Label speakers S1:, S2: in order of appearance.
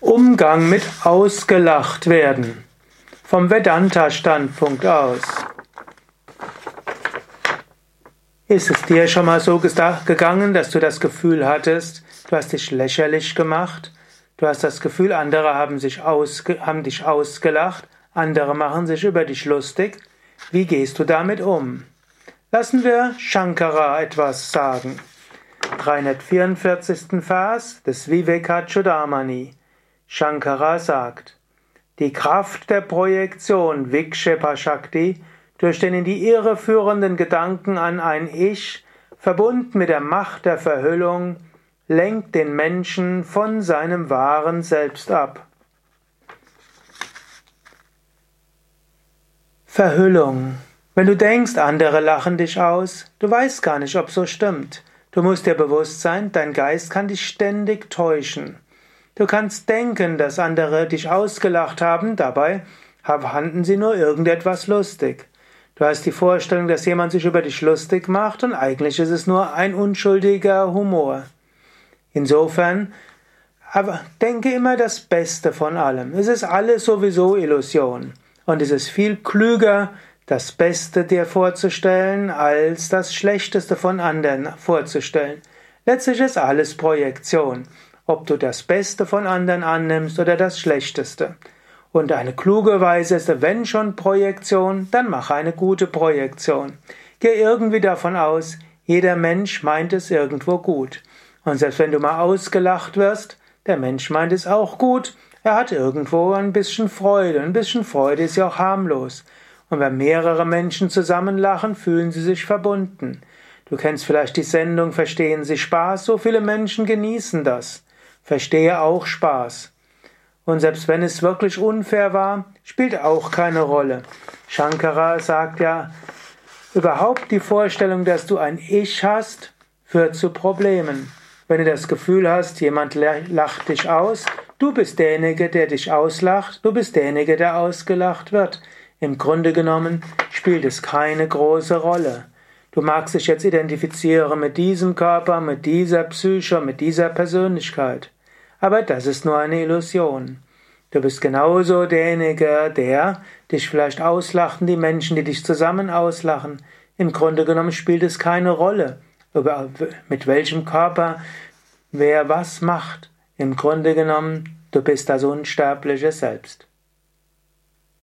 S1: Umgang mit ausgelacht werden. Vom Vedanta-Standpunkt aus. Ist es dir schon mal so gegangen, dass du das Gefühl hattest, du hast dich lächerlich gemacht? Du hast das Gefühl, andere haben, sich ausge haben dich ausgelacht, andere machen sich über dich lustig. Wie gehst du damit um? Lassen wir Shankara etwas sagen. 344. Vers des Vivekachudamani. Shankara sagt, die Kraft der Projektion Vikshepa Shakti durch den in die Irre führenden Gedanken an ein Ich, verbunden mit der Macht der Verhüllung, lenkt den Menschen von seinem wahren Selbst ab. Verhüllung. Wenn du denkst, andere lachen dich aus, du weißt gar nicht, ob so stimmt. Du musst dir bewusst sein, dein Geist kann dich ständig täuschen. Du kannst denken, dass andere dich ausgelacht haben, dabei fanden sie nur irgendetwas lustig. Du hast die Vorstellung, dass jemand sich über dich lustig macht und eigentlich ist es nur ein unschuldiger Humor. Insofern, aber denke immer das Beste von allem. Es ist alles sowieso Illusion. Und es ist viel klüger, das Beste dir vorzustellen, als das Schlechteste von anderen vorzustellen. Letztlich ist alles Projektion ob du das Beste von anderen annimmst oder das Schlechteste. Und eine kluge Weise ist, wenn schon Projektion, dann mach eine gute Projektion. Geh irgendwie davon aus, jeder Mensch meint es irgendwo gut. Und selbst wenn du mal ausgelacht wirst, der Mensch meint es auch gut, er hat irgendwo ein bisschen Freude. Ein bisschen Freude ist ja auch harmlos. Und wenn mehrere Menschen zusammen lachen, fühlen sie sich verbunden. Du kennst vielleicht die Sendung Verstehen Sie Spaß? So viele Menschen genießen das. Verstehe auch Spaß. Und selbst wenn es wirklich unfair war, spielt auch keine Rolle. Shankara sagt ja, überhaupt die Vorstellung, dass du ein Ich hast, führt zu Problemen. Wenn du das Gefühl hast, jemand lacht dich aus, du bist derjenige, der dich auslacht, du bist derjenige, der ausgelacht wird. Im Grunde genommen spielt es keine große Rolle. Du magst dich jetzt identifizieren mit diesem Körper, mit dieser Psyche, mit dieser Persönlichkeit. Aber das ist nur eine Illusion. Du bist genauso derjenige, der dich vielleicht auslachen, die Menschen, die dich zusammen auslachen. Im Grunde genommen spielt es keine Rolle, mit welchem Körper wer was macht. Im Grunde genommen, du bist das unsterbliche Selbst.